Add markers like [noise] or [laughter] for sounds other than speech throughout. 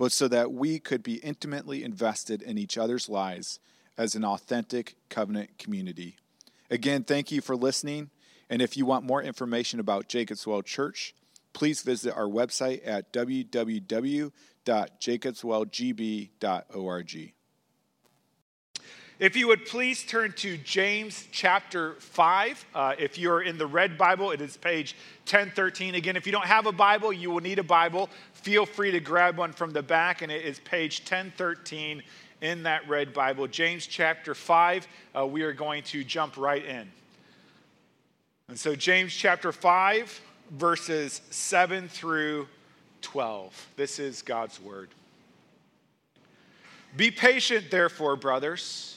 but so that we could be intimately invested in each other's lives as an authentic covenant community. Again, thank you for listening. And if you want more information about Jacobs Well Church, please visit our website at www.jacobswellgb.org. If you would please turn to James chapter 5. Uh, if you're in the red Bible, it is page 1013. Again, if you don't have a Bible, you will need a Bible. Feel free to grab one from the back, and it is page 1013 in that red Bible. James chapter 5, uh, we are going to jump right in. And so, James chapter 5, verses 7 through 12. This is God's word. Be patient, therefore, brothers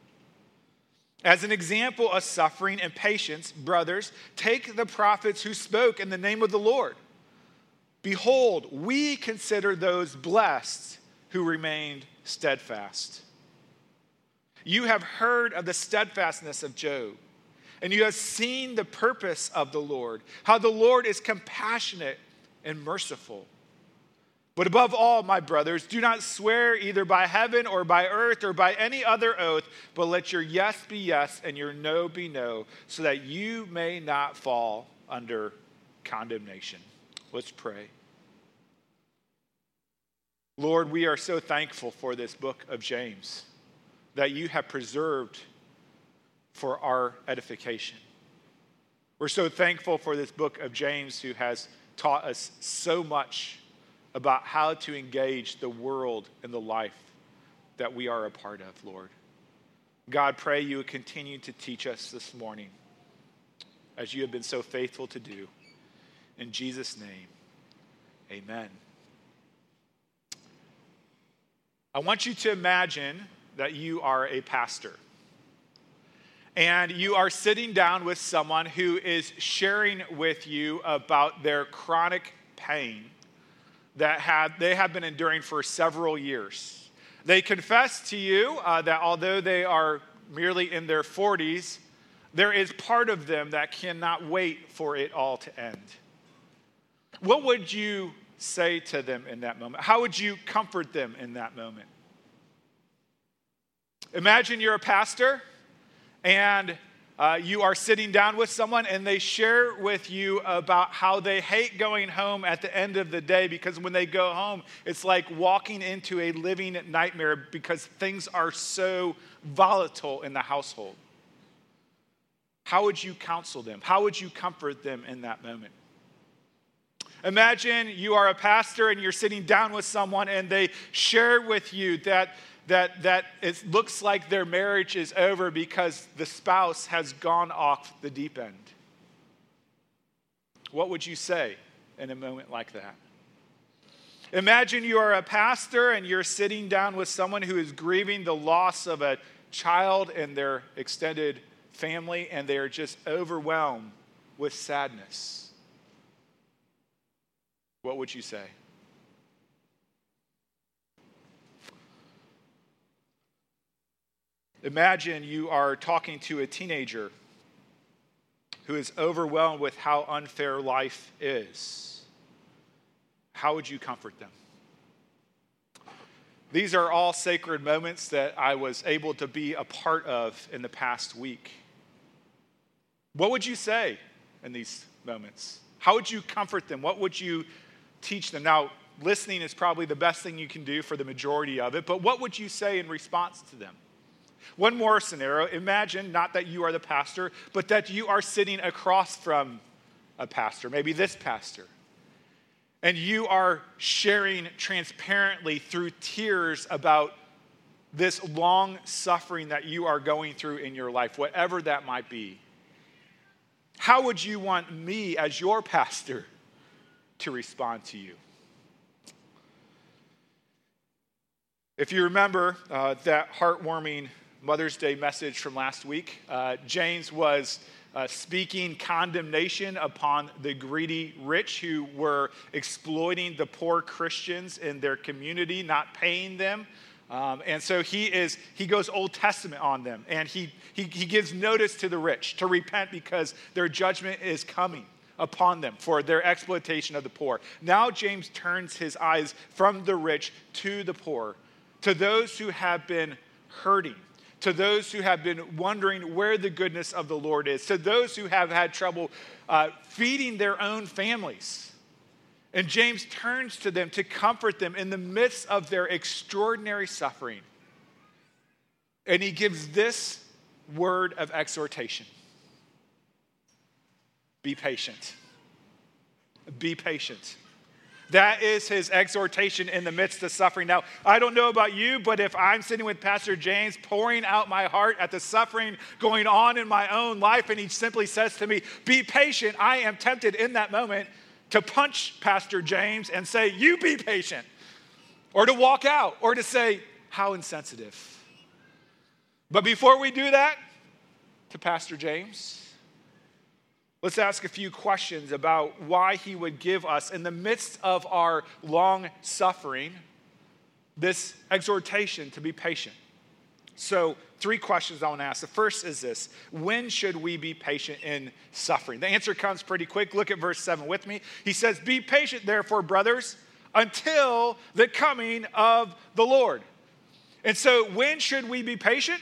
As an example of suffering and patience, brothers, take the prophets who spoke in the name of the Lord. Behold, we consider those blessed who remained steadfast. You have heard of the steadfastness of Job, and you have seen the purpose of the Lord, how the Lord is compassionate and merciful but above all, my brothers, do not swear either by heaven or by earth or by any other oath, but let your yes be yes and your no be no, so that you may not fall under condemnation. Let's pray. Lord, we are so thankful for this book of James that you have preserved for our edification. We're so thankful for this book of James who has taught us so much about how to engage the world and the life that we are a part of, Lord. God, pray you would continue to teach us this morning as you have been so faithful to do. In Jesus' name, amen. I want you to imagine that you are a pastor and you are sitting down with someone who is sharing with you about their chronic pain that had, they have been enduring for several years. They confess to you uh, that although they are merely in their 40s, there is part of them that cannot wait for it all to end. What would you say to them in that moment? How would you comfort them in that moment? Imagine you're a pastor and uh, you are sitting down with someone and they share with you about how they hate going home at the end of the day because when they go home, it's like walking into a living nightmare because things are so volatile in the household. How would you counsel them? How would you comfort them in that moment? Imagine you are a pastor and you're sitting down with someone and they share with you that that, that it looks like their marriage is over because the spouse has gone off the deep end. What would you say in a moment like that? Imagine you are a pastor and you're sitting down with someone who is grieving the loss of a child in their extended family and they are just overwhelmed with sadness. What would you say? Imagine you are talking to a teenager who is overwhelmed with how unfair life is. How would you comfort them? These are all sacred moments that I was able to be a part of in the past week. What would you say in these moments? How would you comfort them? What would you teach them? Now, listening is probably the best thing you can do for the majority of it, but what would you say in response to them? One more scenario imagine not that you are the pastor, but that you are sitting across from a pastor, maybe this pastor. And you are sharing transparently through tears about this long suffering that you are going through in your life, whatever that might be. How would you want me, as your pastor, to respond to you? If you remember uh, that heartwarming Mother's Day message from last week, uh, James was uh, speaking condemnation upon the greedy rich who were exploiting the poor Christians in their community, not paying them. Um, and so he is he goes Old Testament on them, and he, he he gives notice to the rich to repent because their judgment is coming upon them for their exploitation of the poor. Now James turns his eyes from the rich to the poor to those who have been hurting, to those who have been wondering where the goodness of the Lord is, to those who have had trouble uh, feeding their own families. And James turns to them to comfort them in the midst of their extraordinary suffering. And he gives this word of exhortation Be patient. Be patient. That is his exhortation in the midst of suffering. Now, I don't know about you, but if I'm sitting with Pastor James pouring out my heart at the suffering going on in my own life, and he simply says to me, Be patient, I am tempted in that moment to punch Pastor James and say, You be patient, or to walk out, or to say, How insensitive. But before we do that, to Pastor James, Let's ask a few questions about why he would give us, in the midst of our long suffering, this exhortation to be patient. So, three questions I want to ask. The first is this When should we be patient in suffering? The answer comes pretty quick. Look at verse 7 with me. He says, Be patient, therefore, brothers, until the coming of the Lord. And so, when should we be patient?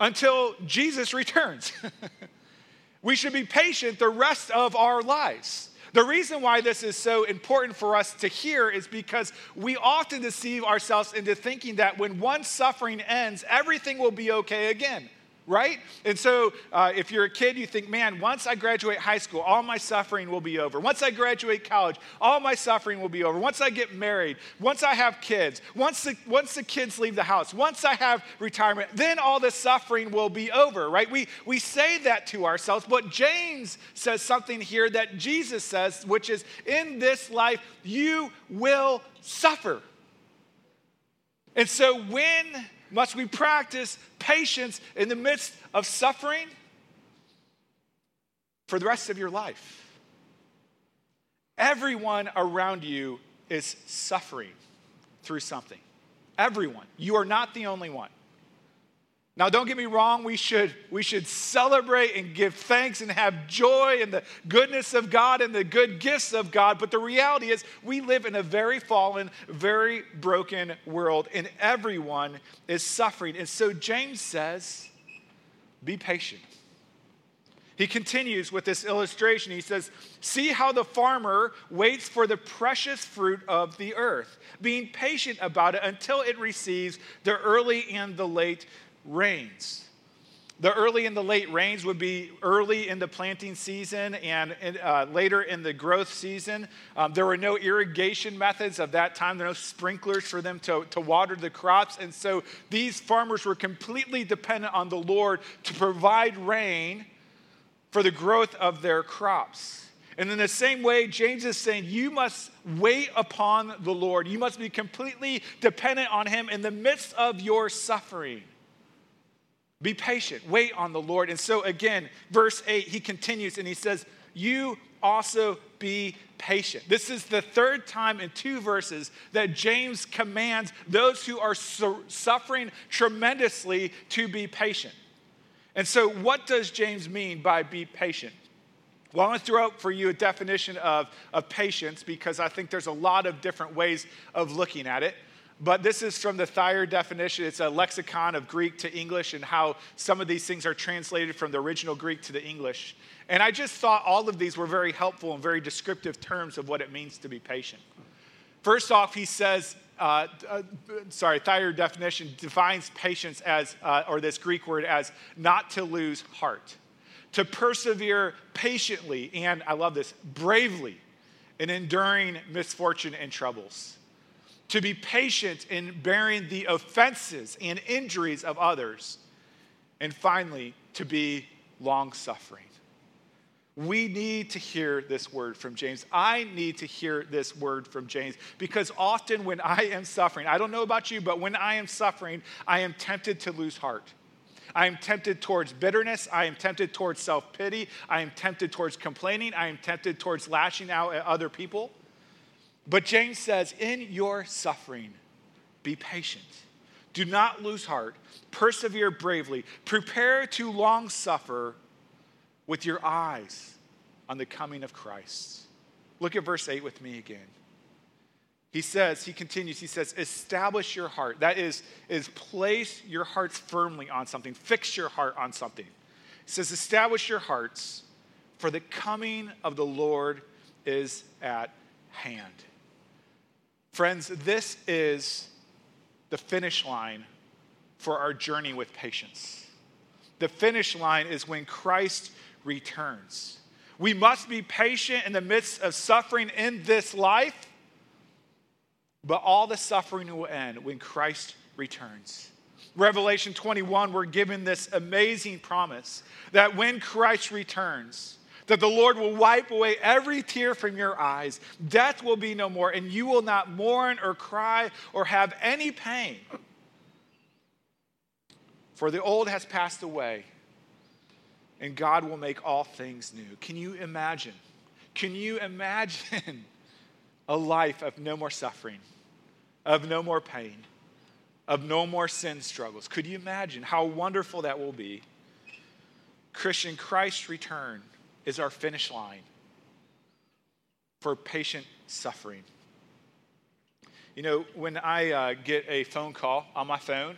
Until Jesus returns. [laughs] We should be patient the rest of our lives. The reason why this is so important for us to hear is because we often deceive ourselves into thinking that when one suffering ends, everything will be okay again right? And so uh, if you're a kid, you think, man, once I graduate high school, all my suffering will be over. Once I graduate college, all my suffering will be over. Once I get married, once I have kids, once the, once the kids leave the house, once I have retirement, then all the suffering will be over, right? We, we say that to ourselves, but James says something here that Jesus says, which is, in this life, you will suffer. And so when must we practice patience in the midst of suffering for the rest of your life. Everyone around you is suffering through something. Everyone. You are not the only one. Now, don't get me wrong, we should, we should celebrate and give thanks and have joy in the goodness of God and the good gifts of God. But the reality is, we live in a very fallen, very broken world, and everyone is suffering. And so James says, be patient. He continues with this illustration. He says, See how the farmer waits for the precious fruit of the earth, being patient about it until it receives the early and the late rains. The early and the late rains would be early in the planting season and uh, later in the growth season. Um, there were no irrigation methods of that time. There were no sprinklers for them to, to water the crops. And so these farmers were completely dependent on the Lord to provide rain for the growth of their crops. And in the same way, James is saying, you must wait upon the Lord. You must be completely dependent on Him in the midst of your suffering. Be patient, wait on the Lord. And so, again, verse 8, he continues and he says, You also be patient. This is the third time in two verses that James commands those who are su- suffering tremendously to be patient. And so, what does James mean by be patient? Well, I want to throw out for you a definition of, of patience because I think there's a lot of different ways of looking at it. But this is from the Thayer definition. It's a lexicon of Greek to English and how some of these things are translated from the original Greek to the English. And I just thought all of these were very helpful and very descriptive terms of what it means to be patient. First off, he says, uh, uh, sorry, Thayer definition defines patience as, uh, or this Greek word as not to lose heart, to persevere patiently, and I love this, bravely in enduring misfortune and troubles, to be patient in bearing the offenses and injuries of others, and finally, to be long suffering. We need to hear this word from James. I need to hear this word from James because often when I am suffering, I don't know about you, but when I am suffering, I am tempted to lose heart. I am tempted towards bitterness. I am tempted towards self pity. I am tempted towards complaining. I am tempted towards lashing out at other people. But James says, in your suffering, be patient. Do not lose heart. Persevere bravely. Prepare to long suffer with your eyes on the coming of Christ. Look at verse 8 with me again. He says, he continues, he says, establish your heart. That is, is place your hearts firmly on something, fix your heart on something. He says, establish your hearts, for the coming of the Lord is at hand. Friends, this is the finish line for our journey with patience. The finish line is when Christ returns. We must be patient in the midst of suffering in this life, but all the suffering will end when Christ returns. Revelation 21, we're given this amazing promise that when Christ returns, that the Lord will wipe away every tear from your eyes. Death will be no more, and you will not mourn or cry or have any pain. For the old has passed away and God will make all things new. Can you imagine? Can you imagine [laughs] a life of no more suffering, of no more pain, of no more sin struggles? Could you imagine how wonderful that will be? Christian, Christ's return is our finish line for patient suffering. You know, when I uh, get a phone call on my phone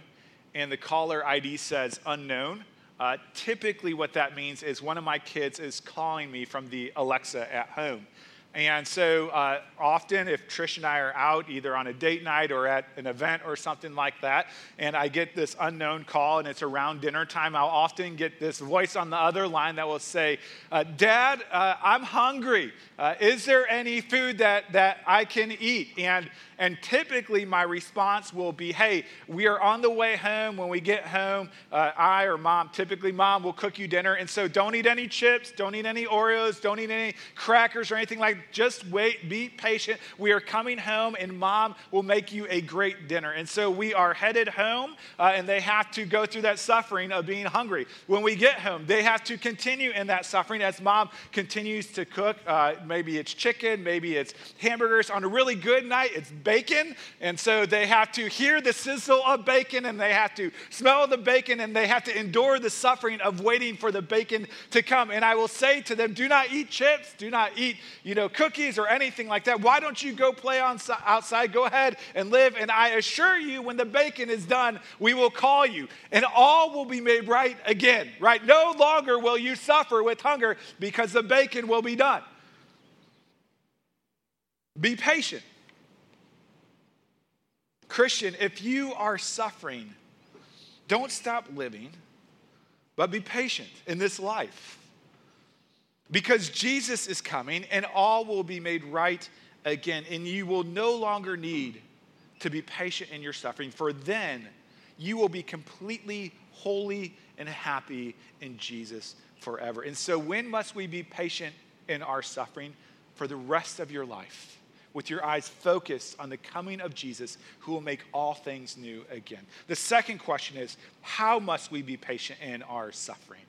and the caller ID says unknown, uh, typically, what that means is one of my kids is calling me from the Alexa at home. And so uh, often, if Trish and I are out, either on a date night or at an event or something like that, and I get this unknown call and it's around dinner time, I'll often get this voice on the other line that will say, uh, Dad, uh, I'm hungry. Uh, is there any food that, that I can eat? And and typically, my response will be, hey, we are on the way home. When we get home, uh, I or mom, typically mom, will cook you dinner. And so don't eat any chips, don't eat any Oreos, don't eat any crackers or anything like that. Just wait, be patient. We are coming home, and mom will make you a great dinner. And so we are headed home, uh, and they have to go through that suffering of being hungry. When we get home, they have to continue in that suffering as mom continues to cook. Uh, maybe it's chicken, maybe it's hamburgers. On a really good night, it's bacon. And so they have to hear the sizzle of bacon and they have to smell the bacon and they have to endure the suffering of waiting for the bacon to come. And I will say to them, do not eat chips, do not eat, you know, cookies or anything like that. Why don't you go play on outside? Go ahead and live. And I assure you, when the bacon is done, we will call you and all will be made right again, right? No longer will you suffer with hunger because the bacon will be done. Be patient. Christian, if you are suffering, don't stop living, but be patient in this life. Because Jesus is coming and all will be made right again, and you will no longer need to be patient in your suffering, for then you will be completely holy and happy in Jesus forever. And so, when must we be patient in our suffering? For the rest of your life with your eyes focused on the coming of Jesus who will make all things new again. The second question is how must we be patient in our suffering?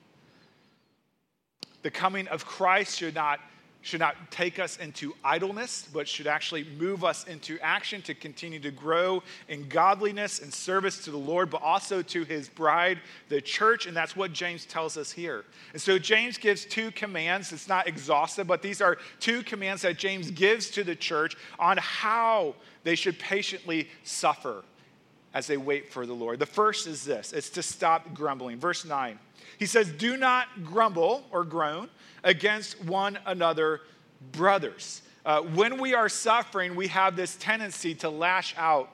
The coming of Christ should not should not take us into idleness, but should actually move us into action to continue to grow in godliness and service to the Lord, but also to his bride, the church. And that's what James tells us here. And so James gives two commands. It's not exhaustive, but these are two commands that James gives to the church on how they should patiently suffer as they wait for the Lord. The first is this it's to stop grumbling. Verse 9. He says, Do not grumble or groan against one another, brothers. uh, when we are suffering, we have this tendency to lash out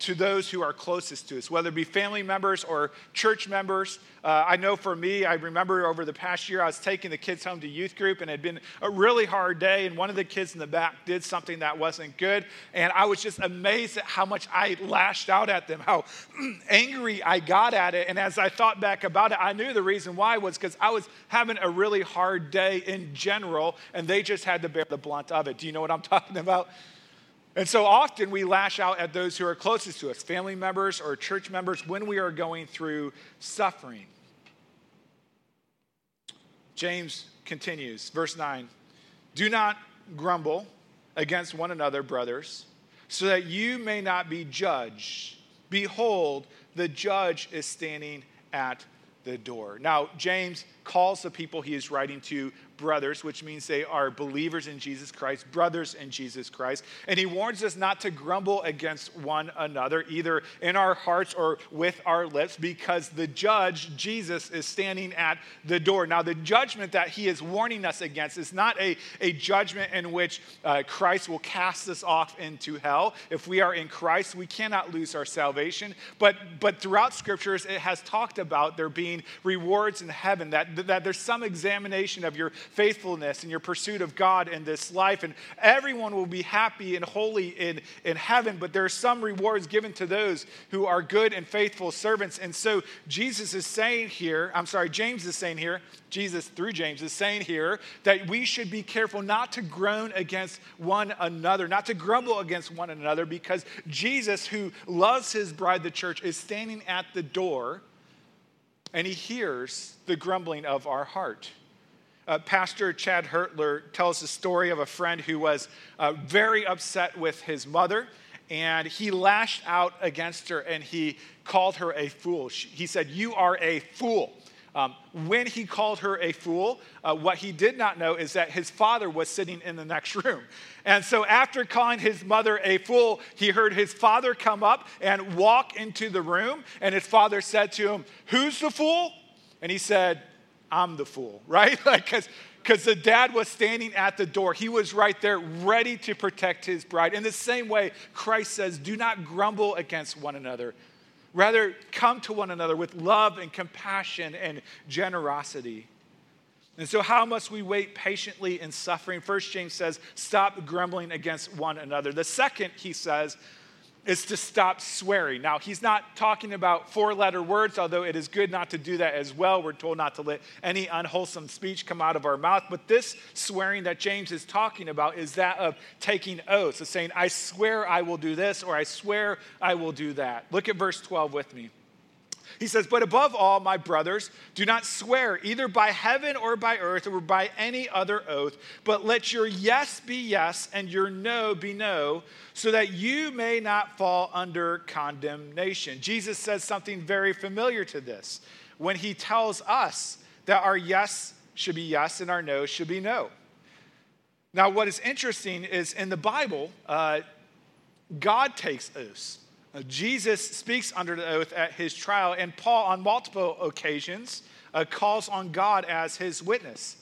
to those who are closest to us, whether it be family members or church members. Uh, I know for me, I remember over the past year, I was taking the kids home to youth group, and it had been a really hard day. And one of the kids in the back did something that wasn't good. And I was just amazed at how much I lashed out at them, how [clears throat] angry I got at it. And as I thought back about it, I knew the reason why was because I was having a really hard day in general, and they just had to bear the blunt of it. Do you know what I'm [laughs] talking about? And so often we lash out at those who are closest to us, family members or church members, when we are going through suffering. James continues, verse 9 Do not grumble against one another, brothers, so that you may not be judged. Behold, the judge is standing at the door. Now, James calls the people he is writing to brothers, which means they are believers in Jesus Christ, brothers in Jesus Christ. And he warns us not to grumble against one another, either in our hearts or with our lips, because the judge, Jesus, is standing at the door. Now, the judgment that he is warning us against is not a, a judgment in which uh, Christ will cast us off into hell. If we are in Christ, we cannot lose our salvation. But, but throughout scriptures, it has talked about there being rewards in heaven, that, that there's some examination of your faithfulness and your pursuit of God in this life. And everyone will be happy and holy in, in heaven, but there are some rewards given to those who are good and faithful servants. And so Jesus is saying here, I'm sorry, James is saying here, Jesus through James is saying here that we should be careful not to groan against one another, not to grumble against one another, because Jesus, who loves his bride, the church, is standing at the door and he hears the grumbling of our heart. Uh, Pastor Chad Hertler tells the story of a friend who was uh, very upset with his mother, and he lashed out against her and he called her a fool. He said, You are a fool. Um, when he called her a fool, uh, what he did not know is that his father was sitting in the next room. And so, after calling his mother a fool, he heard his father come up and walk into the room. And his father said to him, Who's the fool? And he said, I'm the fool, [laughs] right? Like, because because the dad was standing at the door. He was right there, ready to protect his bride. In the same way, Christ says, Do not grumble against one another. Rather, come to one another with love and compassion and generosity. And so, how must we wait patiently in suffering? First, James says, Stop grumbling against one another. The second, he says, is to stop swearing. Now, he's not talking about four letter words, although it is good not to do that as well. We're told not to let any unwholesome speech come out of our mouth. But this swearing that James is talking about is that of taking oaths, of saying, I swear I will do this, or I swear I will do that. Look at verse 12 with me. He says, But above all, my brothers, do not swear either by heaven or by earth or by any other oath, but let your yes be yes and your no be no, so that you may not fall under condemnation. Jesus says something very familiar to this when he tells us that our yes should be yes and our no should be no. Now, what is interesting is in the Bible, uh, God takes oaths. Uh, Jesus speaks under the oath at his trial, and Paul, on multiple occasions, uh, calls on God as his witness.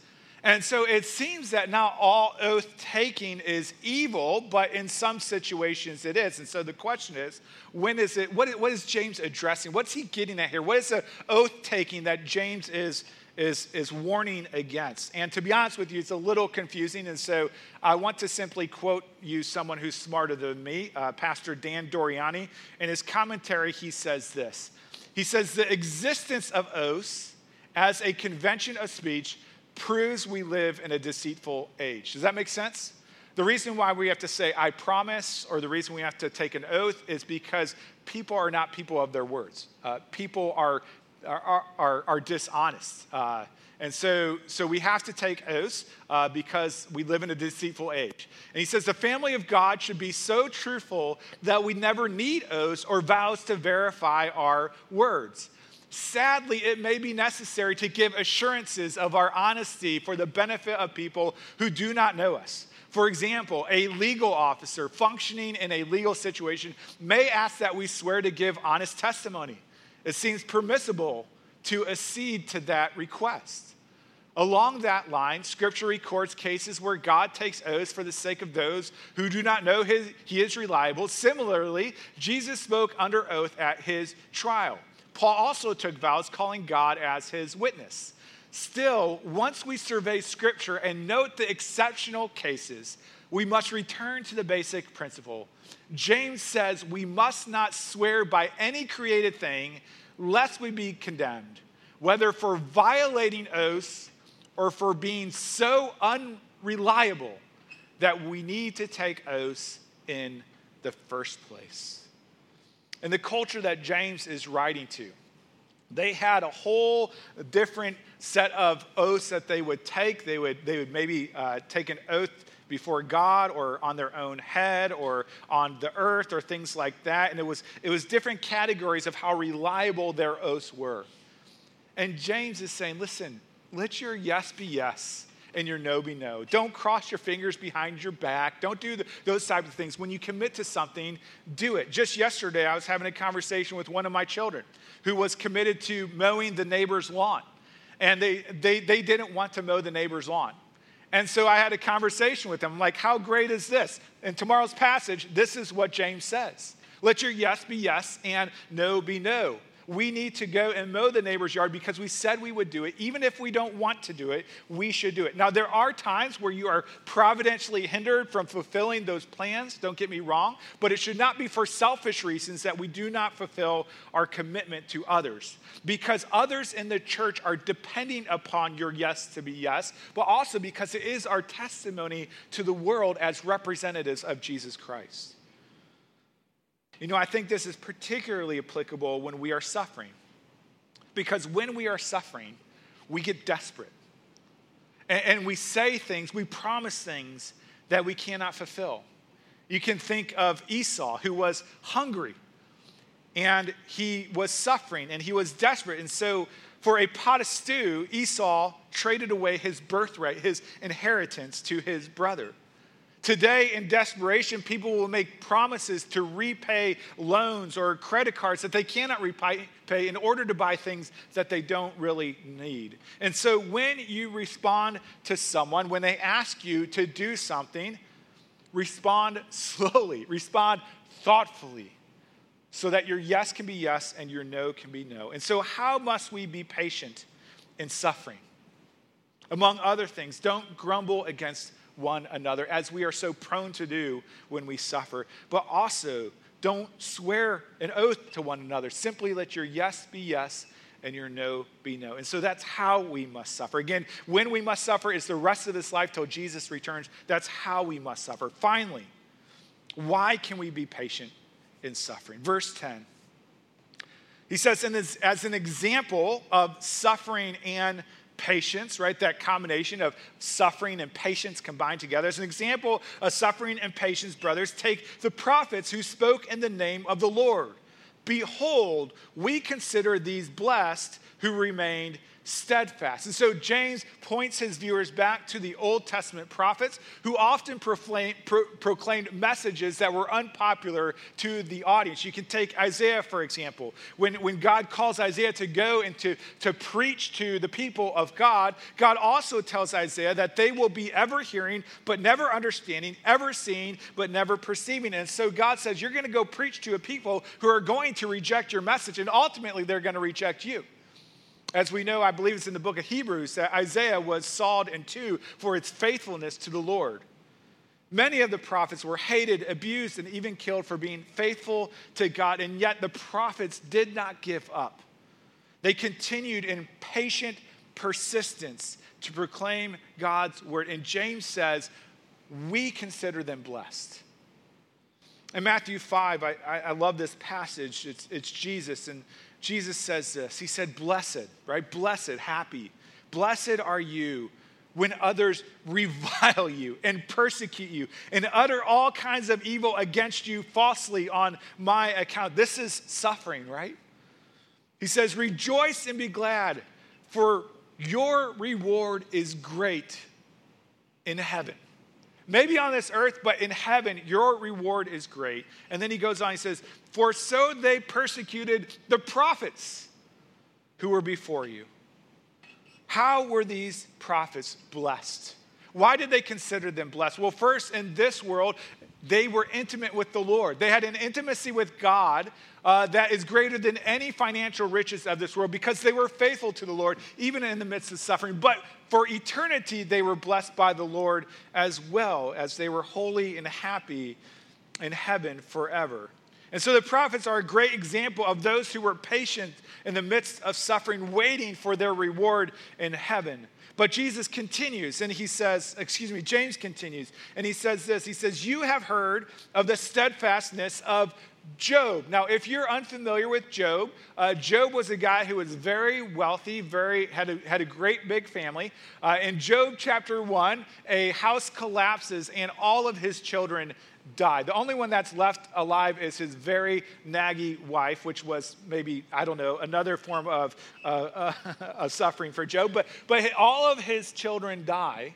And so it seems that not all oath taking is evil, but in some situations it is. And so the question is, when is it, what, what is James addressing? What's he getting at here? What is the oath taking that James is is, is warning against. And to be honest with you, it's a little confusing. And so I want to simply quote you someone who's smarter than me, uh, Pastor Dan Doriani. In his commentary, he says this He says, The existence of oaths as a convention of speech proves we live in a deceitful age. Does that make sense? The reason why we have to say, I promise, or the reason we have to take an oath is because people are not people of their words. Uh, people are are, are, are dishonest. Uh, and so, so we have to take oaths uh, because we live in a deceitful age. And he says the family of God should be so truthful that we never need oaths or vows to verify our words. Sadly, it may be necessary to give assurances of our honesty for the benefit of people who do not know us. For example, a legal officer functioning in a legal situation may ask that we swear to give honest testimony. It seems permissible to accede to that request. Along that line, Scripture records cases where God takes oaths for the sake of those who do not know his, he is reliable. Similarly, Jesus spoke under oath at his trial. Paul also took vows calling God as his witness. Still, once we survey Scripture and note the exceptional cases, we must return to the basic principle. James says we must not swear by any created thing lest we be condemned, whether for violating oaths or for being so unreliable that we need to take oaths in the first place. In the culture that James is writing to, they had a whole different set of oaths that they would take. They would, they would maybe uh, take an oath before God or on their own head or on the earth or things like that. And it was, it was different categories of how reliable their oaths were. And James is saying, listen, let your yes be yes and your no be no. Don't cross your fingers behind your back. Don't do the, those type of things. When you commit to something, do it. Just yesterday, I was having a conversation with one of my children who was committed to mowing the neighbor's lawn. And they, they, they didn't want to mow the neighbor's lawn. And so I had a conversation with them, like, how great is this? In tomorrow's passage, this is what James says Let your yes be yes and no be no we need to go and mow the neighbor's yard because we said we would do it. Even if we don't want to do it, we should do it. Now, there are times where you are providentially hindered from fulfilling those plans, don't get me wrong, but it should not be for selfish reasons that we do not fulfill our commitment to others. Because others in the church are depending upon your yes to be yes, but also because it is our testimony to the world as representatives of Jesus Christ. You know, I think this is particularly applicable when we are suffering. Because when we are suffering, we get desperate. And, and, we say things, we promise things that we cannot fulfill. You can think of Esau, who was hungry and he was suffering and he was desperate. And so, for a pot of stew, Esau traded away his birthright, his inheritance to his brother. Today, in desperation, people will make promises to repay loans or credit cards that they cannot repay in order to buy things that they don't really need. And so, when you respond to someone, when they ask you to do something, respond slowly, respond thoughtfully, so that your yes can be yes and your no can be no. And so, how must we be patient in suffering? Among other things, don't grumble against one another, as we are so prone to do when we suffer. But also, don't swear an oath to one another. Simply let your yes be yes and your no be no. And so that's how we must suffer. Again, when we must suffer is the rest of this life till Jesus returns. That's how we must suffer. Finally, why can we be patient in suffering? Verse 10. He says, and as an example of suffering and patience, right? That combination of suffering and patience combined together. As an example of suffering and patience, brothers, take the prophets who spoke in the name of the Lord. Behold, we consider these blessed who remained steadfast. And so James points his viewers back to the Old Testament prophets who often proclaim, pro, proclaimed messages that were unpopular to the audience. You can take Isaiah, for example. When, when God calls Isaiah to go and to, to preach to the people of God, God also tells Isaiah that they will be ever hearing but never understanding, ever seeing but never perceiving. And so God says, You're going to go preach to a people who are going to reject your message, and ultimately they're going to reject you. As we know, I believe it's in the book of Hebrews that Isaiah was sawed in two for its faithfulness to the Lord. Many of the prophets were hated, abused, and even killed for being faithful to God, and yet the prophets did not give up. They continued in patient persistence to proclaim God's word. And James says, We consider them blessed. In Matthew 5, I, I love this passage. It's, it's Jesus, and Jesus says this. He said, Blessed, right? Blessed, happy. Blessed are you when others revile [laughs] you and persecute you and utter all kinds of evil against you falsely on my account. This is suffering, right? He says, Rejoice and be glad, for your reward is great in heaven. Maybe on this earth, but in heaven, your reward is great. And then he goes on, he says, For so they persecuted the prophets who were before you. how were these prophets blessed? Why did they consider them blessed? Well, first, in this world, they were intimate with the Lord. They had an intimacy with God uh, that is greater than any financial riches of this world because they were faithful to the Lord, even in the midst of suffering. But for eternity, they were blessed by the Lord as well, as they were holy and happy in heaven forever. And so the prophets are a great example of those who were patient in the midst of suffering, waiting for their reward in heaven. But Jesus continues and he says, excuse me, James continues and he says this He says, You have heard of the steadfastness of Job. Now, if you're unfamiliar with Job, uh, Job was a guy who was very wealthy, very had a, had a great big family. Uh, in Job chapter 1, a house collapses and all of his children die. The only one that's left alive is his very naggy wife, which was maybe, I don't know, another form of, uh, uh, [laughs] suffering for Job. But, but all of his children die.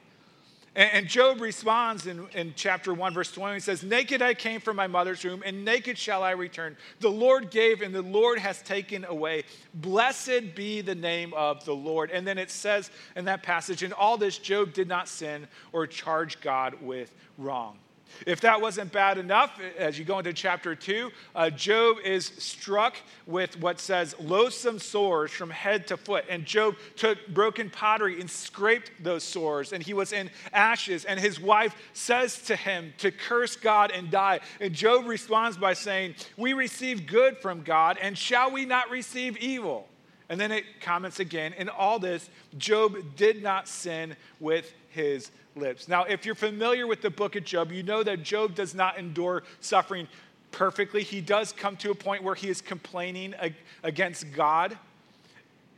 And, and Job responds in, in chapter 1, verse 20. He says, Naked I came from my mother's womb, and naked shall I return. The Lord gave, and the Lord has taken away. Blessed be the name of the Lord. And then it says in that passage, In all this, Job did not sin or charge God with wrong. If that wasn't bad enough, as you go into chapter 2, uh, Job is struck with what says loathsome sores from head to foot. And Job took broken pottery and scraped those sores, and he was in ashes. And his wife says to him to curse God and die. And Job responds by saying, We receive good from God, and shall we not receive evil? And then it comments again, in all this, Job did not sin with his lips. Now, if you're familiar with the book of Job, you know that Job does not endure suffering perfectly. He does come to a point where he is complaining against God.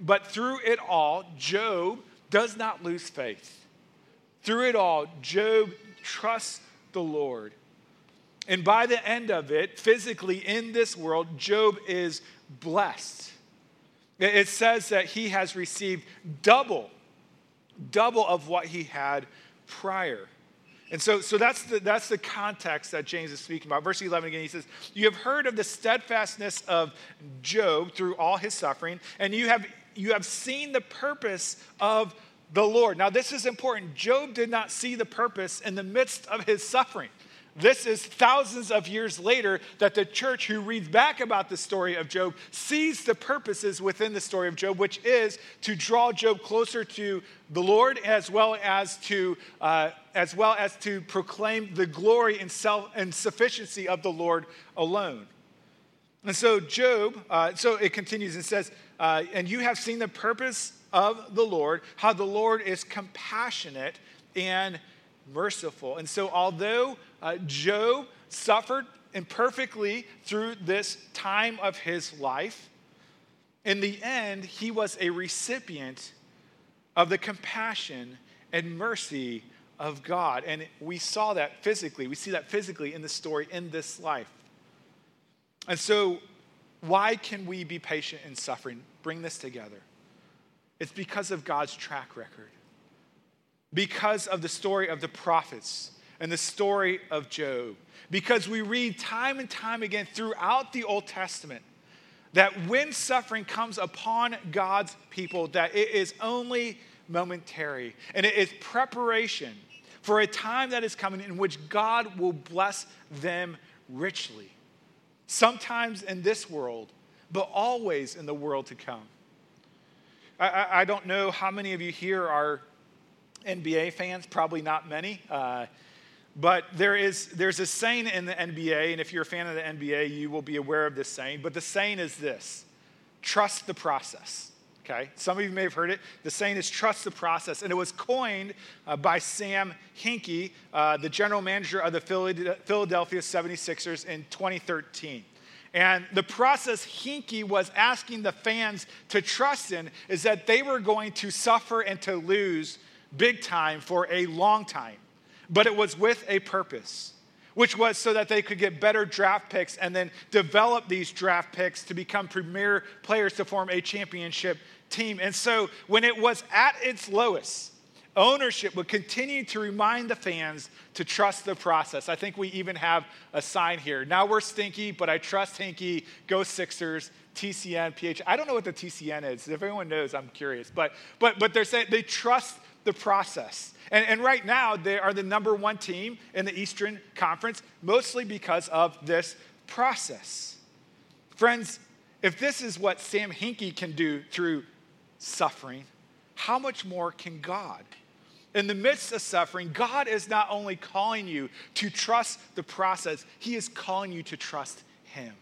But through it all, Job does not lose faith. Through it all, Job trusts the Lord. And by the end of it, physically in this world, Job is blessed. It says that he has received double, double of what he had prior. And so, so that's, the, that's the context that James is speaking about. Verse 11 again, he says, You have heard of the steadfastness of Job through all his suffering, and you have, you have seen the purpose of the Lord. Now, this is important. Job did not see the purpose in the midst of his suffering. This is thousands of years later that the church who reads back about the story of Job sees the purposes within the story of Job, which is to draw Job closer to the Lord as well as to, uh, as well as to proclaim the glory and, self, and sufficiency of the Lord alone. And so, Job, uh, so it continues and says, uh, And you have seen the purpose of the Lord, how the Lord is compassionate and merciful. And so, although uh, Job suffered imperfectly through this time of his life, in the end, he was a recipient of the compassion and mercy of God. And we saw that physically. We see that physically in the story in this life. And so, why can we be patient in suffering? Bring this together. It's because of God's track record because of the story of the prophets and the story of Job. Because we read time and time again throughout the Old Testament that when suffering comes upon God's people, that it is only momentary and it is preparation for a time that is coming in which God will bless them richly. Sometimes in this world, but always in the world to come. I, I, I don't know how many of you here are NBA fans, probably not many. Uh, but there is, there's a saying in the NBA, and if you're a fan of the NBA, you will be aware of this saying. But the saying is this trust the process. Okay? Some of you may have heard it. The saying is trust the process. And it was coined uh, by Sam Hinkie, uh, the general manager of the Philadelphia 76ers in 2013. And the process Hinkie was asking the fans to trust in is that they were going to suffer and to lose big time for a long time, but it was with a purpose, which was so that they could get better draft picks and then develop these draft picks to become premier players to form a championship team. And so when it was at its lowest, ownership would continue to remind the fans to trust the process. I think we even have a sign here. Now we're stinky, but I trust Hinkie. Go Sixers. TCN, PH. I don't know what the TCN is. If anyone knows, I'm curious. But but but they're saying they trust the process. And, and right now, they are the number one team in the Eastern Conference, mostly because of this process. Friends, if this is what Sam Hinkie can do through suffering, how much more can God? in the midst of suffering, God is not only calling you to trust the process, He is calling you to trust Him.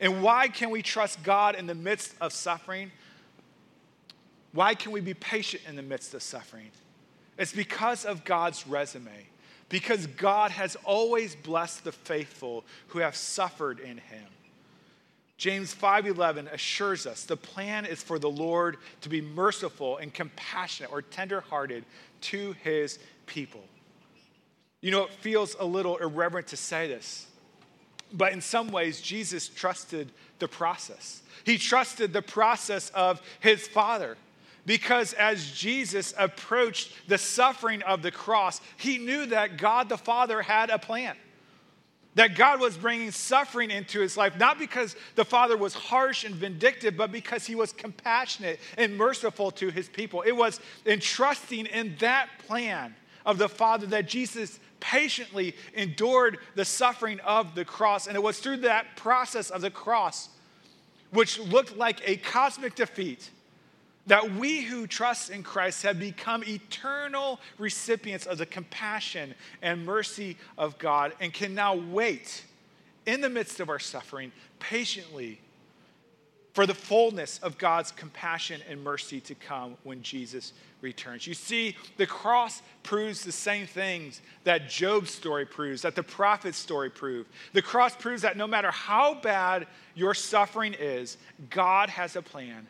And why can we trust God in the midst of suffering? Why can we be patient in the midst of suffering? It's because of God's resume. Because God has always blessed the faithful who have suffered in him. James 5:11 assures us the plan is for the Lord to be merciful and compassionate or tenderhearted to his people. You know, it feels a little irreverent to say this, but in some ways Jesus trusted the process. He trusted the process of his Father. Because as Jesus approached the suffering of the cross, he knew that God the Father had a plan that God was bringing suffering into his life, not because the Father was harsh and vindictive, but because he was compassionate and merciful to his people. It was entrusting in that plan of the Father that Jesus patiently endured the suffering of the cross. And it was through that process of the cross, which looked like a cosmic defeat that we who trust in Christ have become eternal recipients of the compassion and mercy of God and can now wait in the midst of our suffering patiently for the fullness of God's compassion and mercy to come when Jesus returns. You see, the cross proves the same things that Job's story proves, that the prophet's story proved. The cross proves that no matter how bad your suffering is, God has a plan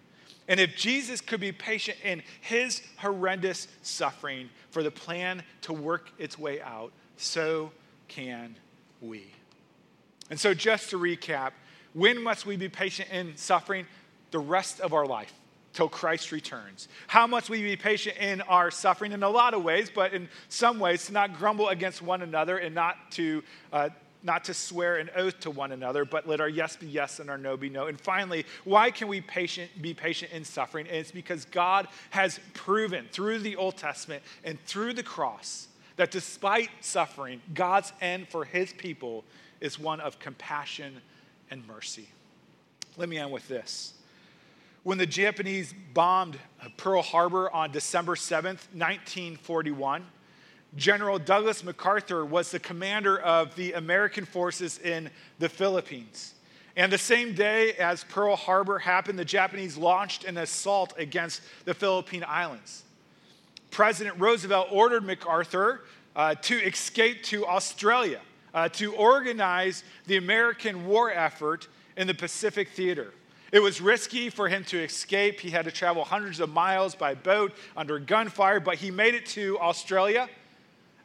and if Jesus could be patient in his horrendous suffering for the plan to work its way out, so can we. And so, just to recap, when must we be patient in suffering? The rest of our life till Christ returns. How must we be patient in our suffering? In a lot of ways, but in some ways, to not grumble against one another and not to uh, not to swear an oath to one another, but let our yes be yes and our no be no. And finally, why can we patient, be patient in suffering? And it's because God has proven through the Old Testament and through the cross that despite suffering, God's end for his people is one of compassion and mercy. Let me end with this. When the Japanese bombed Pearl Harbor on December 7th, 1941, General Douglas MacArthur was the commander of the American forces in the Philippines. And the same day as Pearl Harbor happened, the Japanese launched an assault against the Philippine Islands. President Roosevelt ordered MacArthur uh, to escape to Australia uh, to organize the American war effort in the Pacific Theater. It was risky for him to escape. He had to travel hundreds of miles by boat under gunfire, but he made it to Australia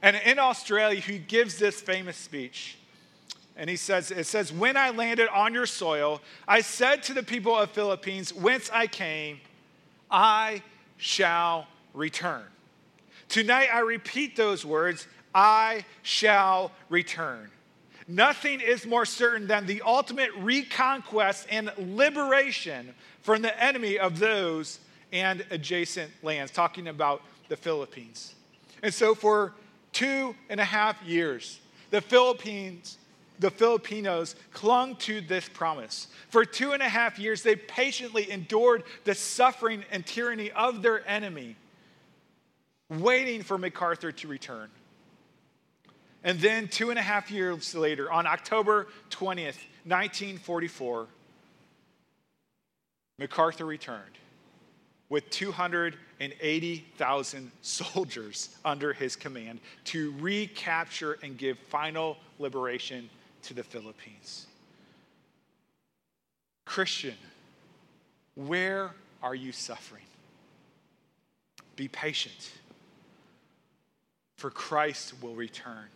and in Australia, he gives this famous speech. And he says, it says, When I landed on your soil, I said to the people of Philippines, whence I came, I shall return. Tonight I repeat those words, I shall return. Nothing is more certain than the ultimate reconquest and liberation from the enemy of those and adjacent lands, talking about the Philippines. And so, for two and a half years, the Philippines, the Filipinos clung to this promise. For two and a half years, they patiently endured the suffering and tyranny of their enemy, waiting for MacArthur to return. And then, two and a half years later, on October 20th, 1944, MacArthur returned with 280,000 [laughs] soldiers under his command to recapture and give final liberation to the Philippines. Christian, where are you suffering? Be patient, for Christ will return.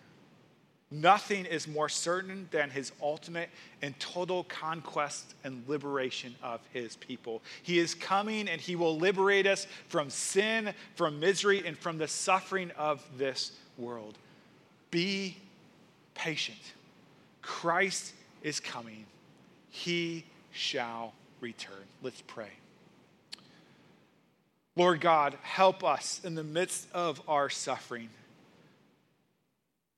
Nothing is more certain than his ultimate and total conquest and liberation of his people. He is coming and he will liberate us from sin, from misery, and from the suffering of this world. Be patient. Christ is coming. He shall return. Let's pray. Lord God, help us in the midst of our suffering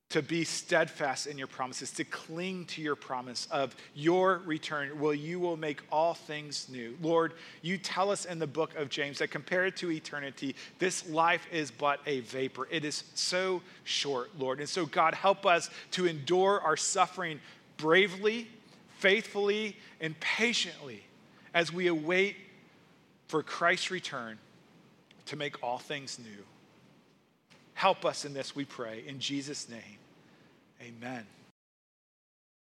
to be steadfast in your promises, to cling to your promise of your return, will you will make all things new. Lord, you tell us in the book of James that compared to eternity, this life is but a vapor. It is so short, Lord. And so, God, help us to endure our suffering bravely, faithfully, and patiently as we await for Christ's return to make all things new. Help us in this, we pray. In Jesus' name, amen.